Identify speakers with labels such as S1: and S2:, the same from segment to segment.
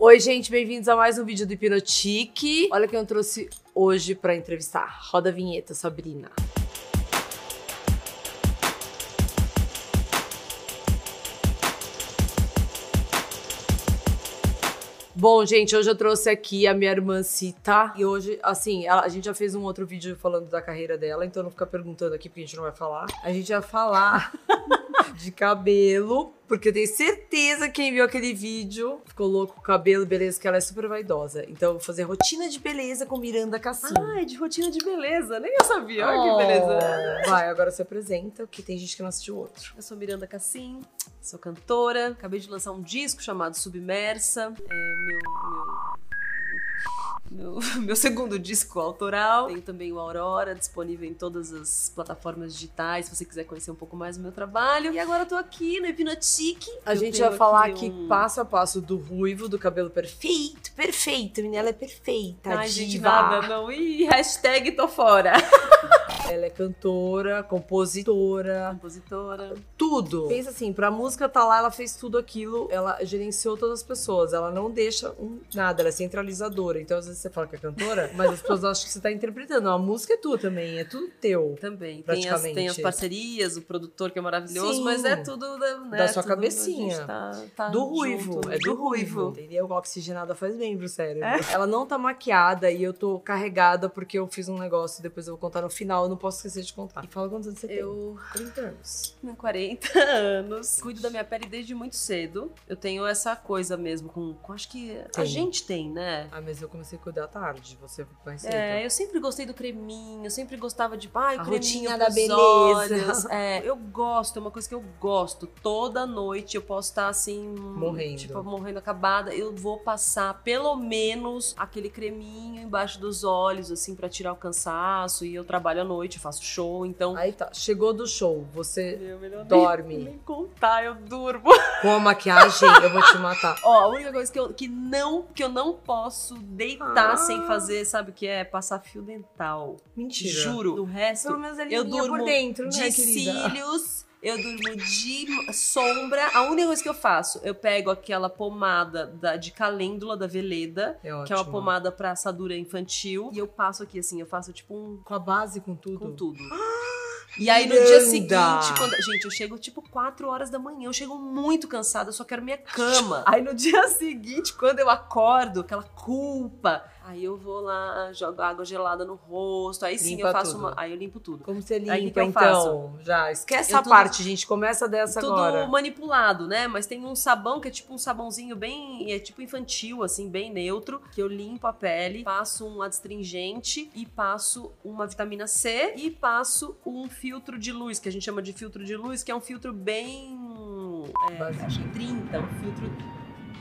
S1: Oi, gente, bem-vindos a mais um vídeo do Hipnotique. Olha quem eu trouxe hoje pra entrevistar. Roda a vinheta, Sabrina. Bom, gente, hoje eu trouxe aqui a minha irmã Cita. E hoje, assim, ela- a gente já fez um outro vídeo falando da carreira dela, então não fica perguntando aqui porque a gente não vai falar. A gente vai falar de cabelo, porque eu tenho certeza que quem viu aquele vídeo ficou louco com o cabelo, beleza, que ela é super vaidosa. Então eu vou fazer rotina de beleza com Miranda Cassim.
S2: Ai, de rotina de beleza. Nem eu sabia. Olha que beleza.
S1: Oh. Vai, agora se apresenta, porque tem gente que não assistiu o outro.
S2: Eu sou Miranda Cassim, sou cantora. Acabei de lançar um disco chamado Submersa. É o meu, meu, meu, meu segundo disco autoral. Tenho também o Aurora, disponível em todas as plataformas digitais, se você quiser conhecer um pouco mais do meu trabalho. E agora eu tô aqui no Hipnotique.
S1: A gente vai falar
S2: aqui um-
S1: passo a passo do ruivo, do cabelo perfeito, perfeito. Menina, ela é perfeita.
S2: Ai, gente,
S1: diva.
S2: nada, não. Ih, hashtag tô fora.
S1: Ela é cantora, compositora,
S2: Compositora.
S1: tudo. Pensa assim, pra música tá lá, ela fez tudo aquilo, ela gerenciou todas as pessoas, ela não deixa um, nada, ela é centralizadora. Então às vezes você fala que é cantora, mas as pessoas acham que você tá interpretando. A música é tua também, é tudo teu.
S2: Também. Tem as, tem as
S1: Praticamente.
S2: parcerias, o produtor que é maravilhoso,
S1: Sim.
S2: mas é tudo da, né,
S1: Da sua
S2: tudo-
S1: cabecinha.
S2: Tá, tá
S1: Do ruivo,
S2: junto,
S1: é do, ruivo. Entendeu? A oxigenada faz bem pro cérebro. Ela não tá maquiada e eu tô carregada porque eu fiz um negócio e depois eu vou contar no final, eu não posso esquecer de contar. E fala quantos anos você
S2: Eu
S1: tem? 30 anos.
S2: tenho 40 anos, cuido da minha pele desde muito cedo. Eu tenho essa coisa mesmo com, com acho que a
S1: Tem.
S2: gente tem, né?
S1: Ah, mas eu comecei a cuidar tarde, você mais cedo.
S2: É, eu sempre gostei do creminho, eu sempre gostava de, ai, o
S1: A
S2: creminho
S1: rotina da beleza.
S2: olhos. É, eu gosto, é uma coisa que eu gosto. Toda noite eu posso estar assim,
S1: Morrendo.
S2: tipo, morrendo acabada, eu vou passar pelo menos aquele creminho embaixo dos olhos assim pra tirar o cansaço e eu trabalho à noite, eu faço show, então
S1: Aí tá, chegou do show, você
S2: Meu,
S1: dorme.
S2: nem, nem contar, eu durmo.
S1: com a maquiagem, eu vou te matar.
S2: Ó, a única coisa que eu, que não, que eu não posso deitar
S1: Ah.
S2: sem fazer, sabe o que é? Passar fio dental.
S1: Mentira.
S2: Juro. Do resto,
S1: Pelo menos
S2: eu durmo
S1: por dentro, né,
S2: de
S1: querida?
S2: cílios, eu durmo de sombra. A única coisa que eu faço, eu pego aquela pomada da- de calêndula da Veleda,
S1: É
S2: que é uma pomada pra assadura infantil, e eu passo aqui assim, eu faço tipo um
S1: Com a base, com tudo.
S2: com tudo. E aí no dia seguinte, quando... gente, eu chego tipo 4 horas da manhã, eu chego muito cansada, eu só quero minha cama. Aí no dia seguinte, quando eu acordo, aquela culpa, aí eu vou lá, jogo água gelada no rosto, aí sim
S1: Limpa
S2: eu faço
S1: tudo.
S2: uma, aí eu limpo tudo.
S1: Como você
S2: Aí, que
S1: limpa,
S2: que eu
S1: então? Já, esquece essa
S2: tudo-
S1: parte, gente. Começa dessa
S2: tudo
S1: agora.
S2: manipulado, né? Mas tem um sabão que é tipo um sabãozinho bem, é tipo infantil, assim, bem neutro, que eu limpo a pele, passo um adstringente e passo uma vitamina C e passo um filtro de luz, que a gente chama de filtro de luz, que é um filtro bem é, acho que 30, um filtro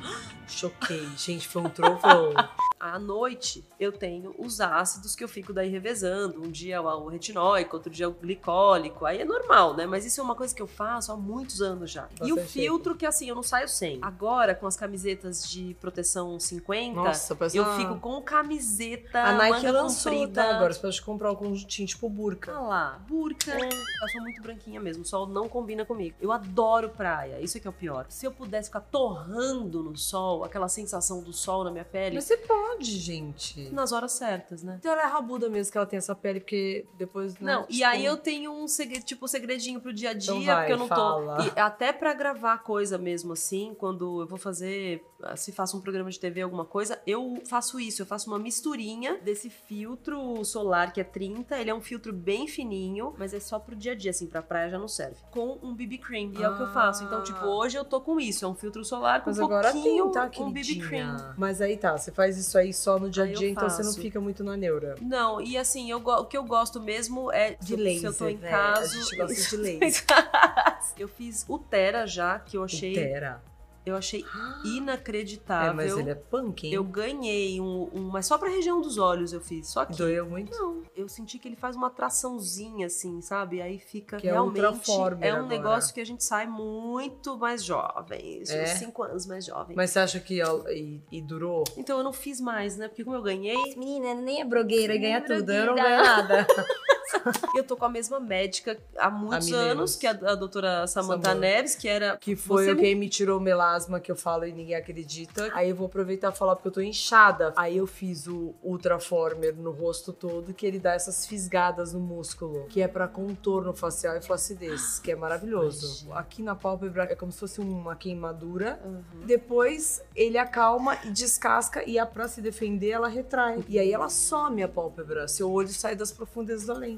S1: Choquei. Gente, foi um trovão.
S2: à noite eu tenho os ácidos que eu fico daí revezando. Um dia é o retinóico, outro dia é o glicólico. Aí é normal, né? Mas isso é uma coisa que eu faço há muitos anos já. e o filtro que assim, eu não saio sem. Agora, com as camisetas de proteção 50,
S1: Nossa,
S2: eu
S1: uma-
S2: fico com camiseta.
S1: A Nike lançou,
S2: comprida.
S1: tá? Agora você pode comprar um conjuntinho tipo burca.
S2: Ah lá, burca. Eu sou muito branquinha mesmo, o sol não combina comigo. Eu adoro praia, isso é que é o pior. Se eu pudesse ficar torrando no sol, aquela sensação do sol na minha pele,
S1: Mas você pode, gente.
S2: nas horas certas, né?
S1: Então ela é rabuda mesmo que ela tem essa pele, porque depois. né,
S2: Não, e
S1: tipo,
S2: aí eu tenho um segredo, tipo, segredinho pro dia a dia,
S1: Então vai,
S2: porque eu não
S1: fala.
S2: tô. E até pra gravar coisa mesmo assim, quando eu vou fazer, se faço um programa de TV, alguma coisa, eu faço isso, eu faço uma misturinha desse filtro solar que é 30, ele é um filtro bem fininho, mas é só pro dia a dia, assim, pra praia já não serve. Com um BB cream, e é o que eu faço. Então,
S1: Ah.
S2: tipo, hoje eu tô com isso, é um filtro solar com
S1: Mas
S2: um
S1: agora
S2: pouquinho
S1: tem, tá,
S2: um BB cream.
S1: Mas aí tá, você faz isso aí só no dia a dia, então você não fica muito na neura.
S2: Não, e assim, eu, o que eu gosto mesmo é
S1: De laser,
S2: se eu tô em
S1: né?
S2: casa.
S1: A gente gosta de laser.
S2: eu fiz o Tera já, que eu achei.
S1: Intera.
S2: Eu achei
S1: É,
S2: inacreditável.
S1: mas ele é punk, hein?
S2: Eu ganhei um, um- Mas só pra região dos olhos eu fiz. Só que.
S1: Doeu muito?
S2: Não, eu senti que ele faz uma atraçãozinha, assim, sabe? Aí fica
S1: Que é
S2: realmente.
S1: ultraformer
S2: é um
S1: agora.
S2: negócio que a gente sai muito mais jovem.
S1: É?
S2: 5 anos mais jovem.
S1: Mas você acha que ó, e, e durou?
S2: Então eu não fiz mais, né? Porque como eu ganhei.
S1: Menina, nem é blogueira
S2: e ganha tudo,
S1: eu não ganho nada.
S2: eu tô com a mesma médica há muitos anos, que é a, a doutora Samantha
S1: Samantha.
S2: Neves, que era.
S1: Que foi
S2: Você
S1: quem me tirou o melasma que eu falo e ninguém acredita. Aí eu vou aproveitar e falar porque eu tô inchada. Aí eu fiz o Ultraformer no rosto todo, que ele dá essas fisgadas no músculo, que é pra contorno facial e flacidez, que é maravilhoso.
S2: Ai,
S1: Aqui na pálpebra é como se fosse uma queimadura.
S2: Uhum.
S1: Depois ele acalma e descasca e a pra se defender ela retrai. E aí ela some a pálpebra, seu olho sai das profundezas além.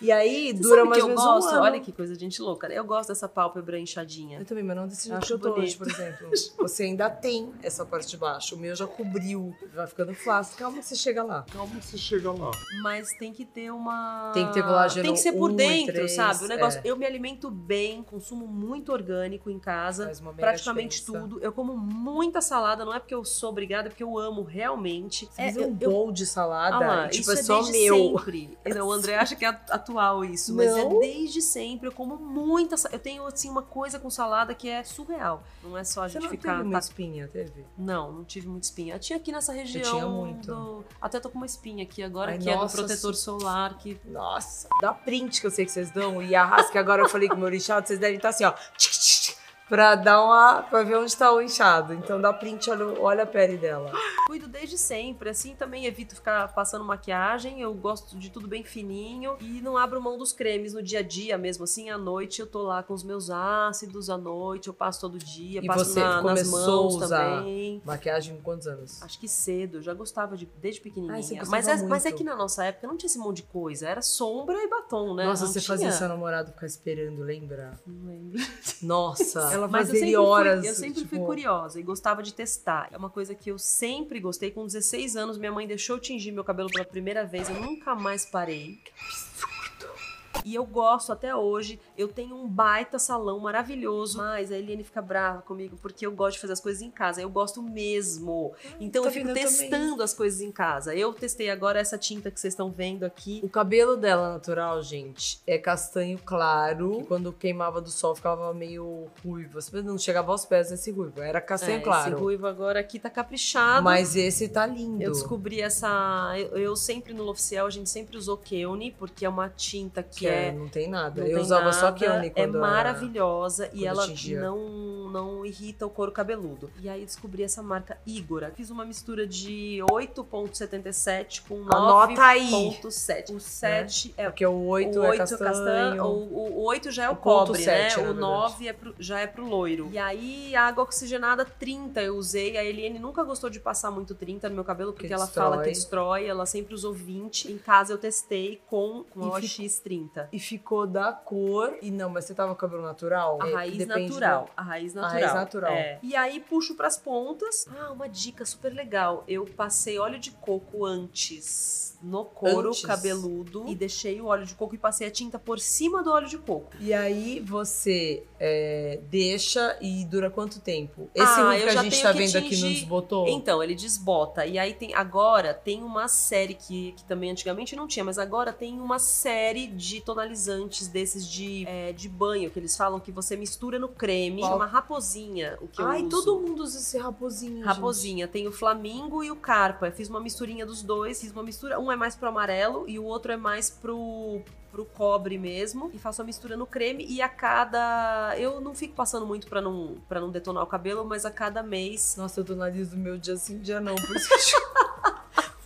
S1: E aí
S2: Você
S1: dura mais ou
S2: eu
S1: menos um
S2: gosto?
S1: ano.
S2: Olha que coisa de gente louca. né? Eu gosto dessa pálpebra inchadinha.
S1: Eu também, mas não desse
S2: Eu
S1: jeito que eu tô hoje, por exemplo. Você ainda tem essa parte de baixo. O meu já cobriu. Vai ficando flácido. Calma que você chega lá.
S3: Calma que você chega lá.
S2: Mas tem que ter uma.
S1: Tem que ter colágeno
S2: Tem que ser por
S1: um
S2: dentro,
S1: três,
S2: sabe? O negócio.
S1: é.
S2: Eu me alimento bem, consumo muito orgânico em casa.
S1: Faz uma mega
S2: Praticamente
S1: diferença.
S2: tudo. Eu como muita salada, não é porque eu sou obrigada, é porque eu amo realmente.
S1: Você
S2: É,
S1: fazer
S2: eu,
S1: um
S2: eu-
S1: bowl de salada,
S2: Ah lá,
S1: tipo,
S2: isso
S1: é,
S2: é
S1: só meu.
S2: sempre. O André acha que é atual isso, mas é
S1: Não.
S2: desde sempre. Eu como muita. Eu tenho assim uma coisa com salada que é surreal. Não é só a
S1: Você
S2: gente
S1: não
S2: ficar.
S1: teve uma
S2: tá-
S1: espinha, teve?
S2: Não, não tive muita espinha. Eu tinha aqui nessa região.
S1: tinha muito.
S2: do- Até tô com uma espinha aqui agora,
S1: Ai,
S2: que é do
S1: nossa,
S2: protetor solar. Que
S1: Nossa, dá print que eu sei que vocês dão. E arrasta que agora eu falei com o meu lixado, vocês devem estar assim, ó. tchic, tchic, Pra dar uma. pra ver onde tá o inchado. Então dá print, olha, olha a pele dela.
S2: cuido desde sempre. Assim também evito ficar passando maquiagem. Eu gosto de tudo bem fininho. E não abro mão dos cremes no dia a dia mesmo. Assim, à noite eu tô lá com os meus ácidos. À noite eu passo todo dia.
S1: E
S2: passo
S1: você
S2: na- nas
S1: começou
S2: mãos
S1: a usar
S2: também.
S1: Maquiagem com quantos anos?
S2: Acho que cedo, eu já gostava de, desde
S1: Ai,
S2: pequenininha.
S1: gostava
S2: mas, é, mas é que na nossa época não tinha esse monte de coisa. Era sombra e batom, né?
S1: Nossa,
S2: Não
S1: você
S2: tinha.
S1: fazia seu namorado ficar esperando, lembra?
S2: Não lembro.
S1: Nossa, ela
S2: Mas eu sempre,
S1: horas.
S2: fui, eu sempre fui
S1: tipo,
S2: curiosa e gostava de testar. É uma coisa que eu sempre gostei. Com 16 anos, minha mãe deixou eu tingir meu cabelo pela primeira vez. Eu nunca mais parei. E eu gosto até hoje. Eu tenho um baita salão maravilhoso. Mas a Eliane fica brava comigo porque eu gosto de fazer as coisas em casa. Eu gosto mesmo. Então
S1: tá
S2: eu fico?
S1: Eu também.
S2: testando as coisas em casa. Eu testei agora essa tinta que vocês estão vendo aqui.
S1: O cabelo dela natural, gente, é castanho claro. que quando queimava do sol ficava meio ruivo. Não chegava aos pés desse ruivo. Era castanho
S2: É,
S1: claro.
S2: Esse ruivo agora aqui tá caprichado.
S1: Mas esse tá lindo.
S2: Eu descobri essa. Eu, eu sempre no Oficial, a gente sempre usou Keone, porque é uma tinta que,
S1: que é,
S2: é.
S1: não tem nada.
S2: não
S1: eu
S2: tem
S1: usava só
S2: nada,
S1: Keone
S2: É
S1: quando era-
S2: maravilhosa e
S1: quando
S2: ela
S1: tingia.
S2: não, não irrita o couro cabeludo. E aí descobri essa marca Igora. Fiz uma mistura de 8,77 com
S1: Anota aí.
S2: 9,7. O 7 é
S1: Porque o 8
S2: o
S1: é
S2: 8
S1: castanho.
S2: o, o, o 8 já é o,
S1: O
S2: cobre,
S1: sete,
S2: né?
S1: na
S2: O
S1: verdade.
S2: 9 é pro- já é pro loiro. E aí, a água oxigenada 30 eu usei. A Eliane nunca gostou de passar muito 30 no meu cabelo, porque
S1: Que
S2: ela
S1: destrói.
S2: fala que destrói. Ela sempre usou 20. Em casa eu testei com, com a
S1: E
S2: OX 30.
S1: E ficou da cor. E não, mas você tava com cabelo natural?
S2: A
S1: É,
S2: raiz natural. A raiz
S1: A
S2: natural.
S1: raiz natural.
S2: É. E aí puxo pras pontas. Ah, uma dica super legal. Eu passei óleo de coco antes no couro
S1: Antes?
S2: cabeludo e deixei o óleo de coco e passei a tinta por cima do óleo de coco.
S1: E aí você é, deixa e dura quanto tempo? Esse
S2: Ah, eu
S1: que a gente tá vendo aqui
S2: tingir-
S1: nos botou.
S2: Então, ele desbota. E aí tem. Agora tem uma série que, que também antigamente não tinha, mas agora tem uma série de tonalizantes desses de, é, de banho, que eles falam que você mistura no creme.
S1: Qual?
S2: Chama raposinha, o que eu
S1: Ai,
S2: uso.
S1: todo mundo usa esse raposinho. gente.
S2: Raposinha, tem o Flamingo e o Carpa. Eu fiz uma misturinha dos dois, fiz uma mistura. Um é mais pro amarelo e o outro é mais pro, pro cobre mesmo. E faço a mistura no creme e a cada. Eu não fico passando muito pra não, pra não detonar o cabelo, mas a cada mês.
S1: Nossa, eu tô nariz do meu dia sim, dia não. Por isso que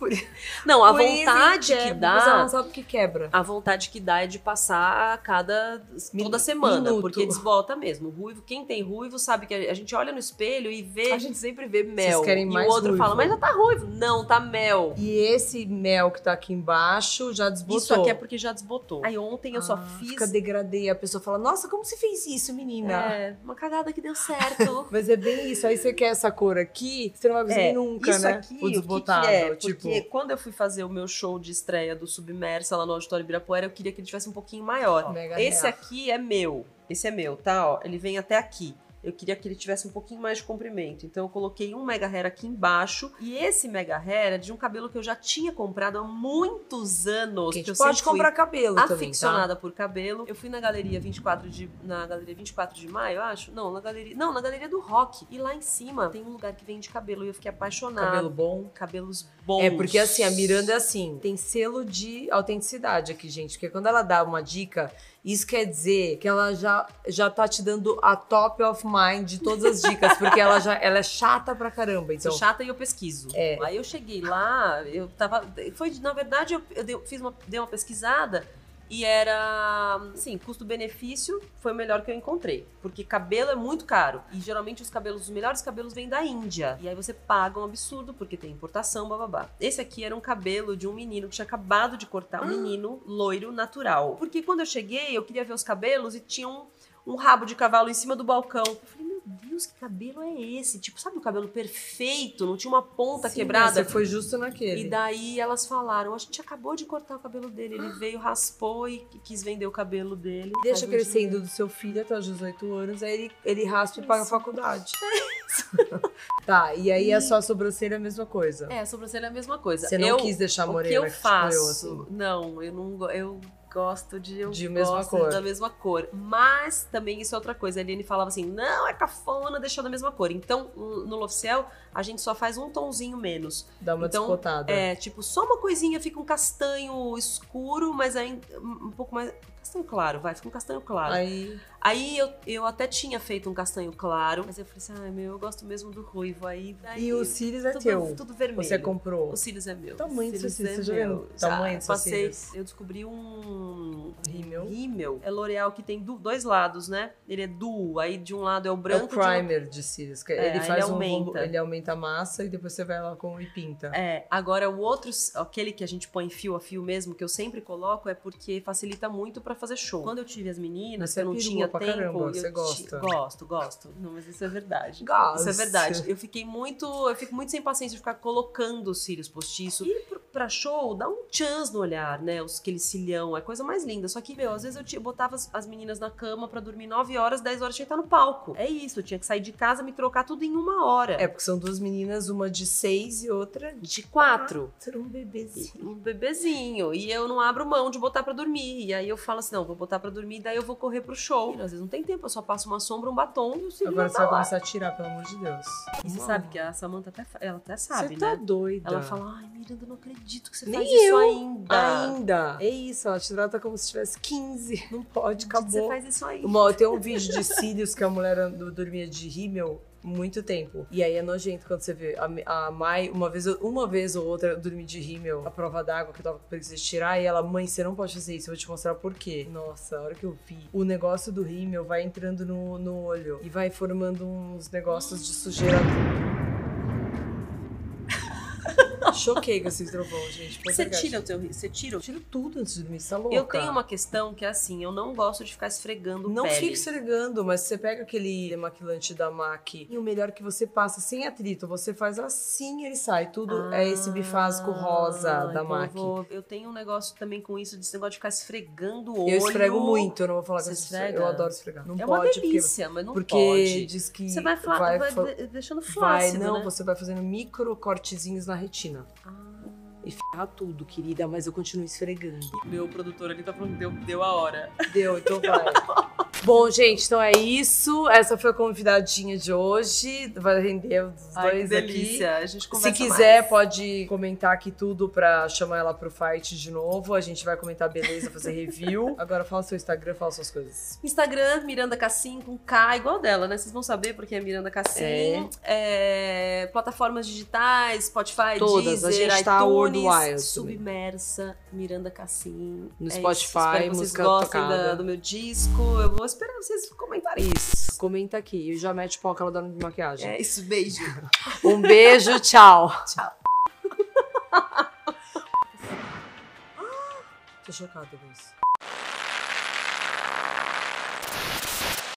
S2: Não, a
S1: Por
S2: vontade que
S1: quebra, Mas ela
S2: dá.
S1: não sabe o que quebra.
S2: A vontade que dá é de passar a cada.
S1: Min-
S2: toda semana,
S1: minuto.
S2: porque desbota mesmo. Ruivo, quem tem ruivo sabe que a gente olha no espelho e vê. A gente sempre vê mel.
S1: querem
S2: e
S1: mais
S2: o outro
S1: ruivo.
S2: fala, mas já tá ruivo. Não, tá mel.
S1: E esse mel que tá aqui embaixo já desbotou.
S2: Isso aqui é porque já desbotou. Aí ontem eu só
S1: Ah,
S2: fiz.
S1: Fica degradê. A pessoa fala, nossa, como você fez isso, menina?
S2: É, uma cagada que deu certo.
S1: Mas é bem isso. Aí você quer essa cor aqui, você não vai conseguir
S2: É,
S1: nunca,
S2: isso
S1: né?
S2: aqui,
S1: o
S2: o que,
S1: desbotado.
S2: que é?
S1: tipo,
S2: Porque quando eu fui fazer o meu show de estreia do Submersa lá no Auditório Ibirapuera, eu queria que ele tivesse um pouquinho maior.
S1: Mega
S2: Esse
S1: real.
S2: aqui é meu. Esse é meu, tá? Ó, ele vem até aqui. Eu queria que ele tivesse um pouquinho mais de comprimento. Então eu coloquei um mega hair aqui embaixo. E esse mega hair é de um cabelo que eu já tinha comprado há muitos anos.
S1: Gente
S2: que eu
S1: pode comprar cabelo também, tá?
S2: aficionada por cabelo. Eu fui na galeria 24 de na galeria 24 de maio, eu acho. Não, na galeria, não, na galeria do rock. E lá em cima tem um lugar que vende cabelo e eu fiquei apaixonada.
S1: Cabelo bom.
S2: Cabelos bons.
S1: É porque assim, a Miranda é assim, tem selo de autenticidade aqui, gente. Porque quando ela dá uma dica, isso quer dizer que ela já, já tá te dando a top of mind de todas as dicas, porque ela já ela é chata pra caramba. Então,
S2: Sou chata e eu pesquiso.
S1: É.
S2: Aí eu cheguei lá, eu tava. Foi, na verdade, eu, eu dei- fiz uma, dei uma pesquisada e era. Assim, custo-benefício foi o melhor que eu encontrei. Porque cabelo é muito caro. E geralmente os cabelos, os melhores cabelos vêm da Índia. E aí você paga um absurdo, porque tem importação, bababá. Esse aqui era um cabelo de um menino que tinha acabado de cortar, um menino loiro natural. Porque quando eu cheguei, eu queria ver os cabelos e tinha um, um rabo de cavalo em cima do balcão. Eu falei, meu Deus, que cabelo é esse? Tipo, sabe o cabelo perfeito? Não tinha uma ponta
S1: sim,
S2: quebrada.
S1: Você foi justo naquele.
S2: E daí elas falaram, a gente acabou de cortar o cabelo dele. Ele veio, raspou e quis vender o cabelo dele.
S1: Deixa crescendo do seu filho até os 18 anos, aí ele, ele raspa e paga a faculdade. tá, e aí a sua sobrancelha é a mesma coisa.
S2: É, a sobrancelha é a mesma coisa.
S1: Você não
S2: eu,
S1: quis deixar
S2: o
S1: morena,
S2: que eu
S1: tipo
S2: faço?
S1: eu, assim.
S2: Não, eu não eu gosto de eu
S1: De mesma
S2: gosto
S1: cor.
S2: da mesma cor. Mas também isso é outra coisa. A Aline falava assim: "Não, é cafona deixar da mesma cor". Então, no Lofcel, a gente só faz um tonzinho menos.
S1: Dá uma
S2: Então,
S1: despotada.
S2: É, tipo, só uma coisinha fica um castanho escuro, mas ainda um pouco mais castanho claro, vai, fica um castanho claro.
S1: Aí,
S2: Aí eu, eu até tinha feito um castanho claro, mas eu falei assim, ai meu, eu gosto mesmo do ruivo. Aí, daí
S1: e o cílios é
S2: tudo,
S1: teu.
S2: tudo vermelho.
S1: Você comprou.
S2: O cílios é meu.
S1: Tamanho seus
S2: Cílios
S1: cílios, você já viu tamanho seus
S2: passei,
S1: cílios?
S2: Eu descobri um
S1: Rímel.
S2: rímel. É L'Oreal que tem dois lados, né? Ele é duo, aí de um lado é o
S1: É o
S2: branco, de
S1: primer de cílios. que
S2: É,
S1: ele faz
S2: ele
S1: um
S2: aumenta.
S1: volu- ele aumenta a massa e depois você vai lá com e pinta.
S2: É, agora o outro, aquele que a gente põe fio a fio mesmo, que eu sempre coloco, é porque facilita muito pra fazer show. Quando eu tive as meninas,
S1: Você
S2: eu
S1: é
S2: não tinha tempo,
S1: caramba,
S2: eu
S1: você
S2: ti-
S1: gosta.
S2: Gosto, gosto. Não, mas isso é verdade.
S1: Gosto.
S2: Isso é verdade. Eu fiquei muito, eu fico muito sem paciência de ficar colocando os cílios postiços. E pro- pra show, dá um chance no olhar, né? Os, aquele cilhão, é coisa mais linda. Só que, meu, às vezes eu, ti- eu botava as, as meninas na cama pra dormir 9 horas, 10 horas tinha que estar no palco. É isso, eu tinha que sair de casa, me trocar tudo em uma hora.
S1: É, porque são duas meninas, uma de seis e outra
S2: de quatro.
S1: Ser um bebezinho.
S2: um bebezinho. E eu não abro mão de botar pra dormir. E aí eu falo assim: não, vou botar pra dormir, daí eu vou correr pro show. E, às vezes não tem tempo, eu só passo uma sombra, um batom e o cílio
S1: Agora
S2: já
S1: você
S2: tá
S1: vai começar a tirar, pelo amor de Deus.
S2: E você sabe que a Samantha até, ela até sabe,
S1: Você tá
S2: né?
S1: doida.
S2: Ela fala: ai, Miranda, eu não acredito que você
S1: Nem
S2: faz isso
S1: eu.
S2: ainda.
S1: Ainda. É isso, ela te trata como se tivesse 15. Não pode,
S2: Acredito que Você
S1: acabou.
S2: faz isso aí.
S1: Uma, tem um vídeo de cílios que a mulher dormia de rímel muito tempo. E aí é nojento quando você vê. A, a Mai, uma vez, uma vez ou outra, eu dormi de rímel, a prova d'água que eu tava de tirar, e ela, mãe, você não pode fazer isso, eu vou te mostrar por quê. Nossa, a hora que eu vi, o negócio do rímel vai entrando no, no olho e vai formando uns negócios de sujeira. Choquei com esse trovão, gente.
S2: Você tira o teu ri- Você tira.
S1: Eu tiro tudo antes de dormir, você tá louca?
S2: Eu tenho uma questão que é assim, eu não gosto de ficar esfregando
S1: Não
S2: pele.
S1: fique esfregando, mas você pega aquele demaquilante da MAC e o melhor que você passa sem atrito, você faz assim ele sai. Tudo é esse bifásico rosa
S2: Ah,
S1: da
S2: então
S1: MAC.
S2: Eu, vou- eu tenho um negócio também com isso, desse negócio de ficar esfregando o
S1: Eu
S2: olho.
S1: esfrego muito, eu não vou falar
S2: Você
S1: que eu esfrego.
S2: esfrega?
S1: Eu adoro esfregar. Não
S2: É uma
S1: pode,
S2: delícia, mas não
S1: porque,
S2: pode.
S1: porque diz que
S2: Você vai,
S1: vai,
S2: vai deixando
S1: vai-
S2: flácido,
S1: não,
S2: né?
S1: você vai fazendo micro cortezinhos na retina.
S2: Ah.
S1: E ferra tudo, querida, mas eu continuo esfregando.
S2: Meu produtor ali tá falando que deu, deu a hora.
S1: Deu, então vai. Bom, gente, então é isso. Essa foi a convidadinha de hoje. Vai render os
S2: Ai, que
S1: dois aqui.
S2: delícia. A gente
S1: Se
S2: conversa
S1: quiser,
S2: mais.
S1: pode comentar aqui tudo pra chamar ela pro fight de novo. A gente vai comentar beleza, fazer review. Agora fala seu Instagram, fala suas coisas.
S2: Instagram, Miranda Cassim com K, igual dela, né? Vocês vão saber porque é Miranda Cassim. É, plataformas digitais, Spotify,
S1: Todas, a
S2: Deezer,
S1: gente tá
S2: iTunes,
S1: worldwide também.
S2: Submersa, Miranda Cassim.
S1: No
S2: É isso.
S1: Spotify,
S2: Espero que vocês
S1: música
S2: gostem da- do meu disco. Eu vou esperar vocês comentarem.
S1: Isso. Comenta aqui. E já mete pau que ela dá de maquiagem.
S2: É isso, beijo.
S1: Um beijo, tchau.
S2: Tchau.
S1: Tô chocada com isso.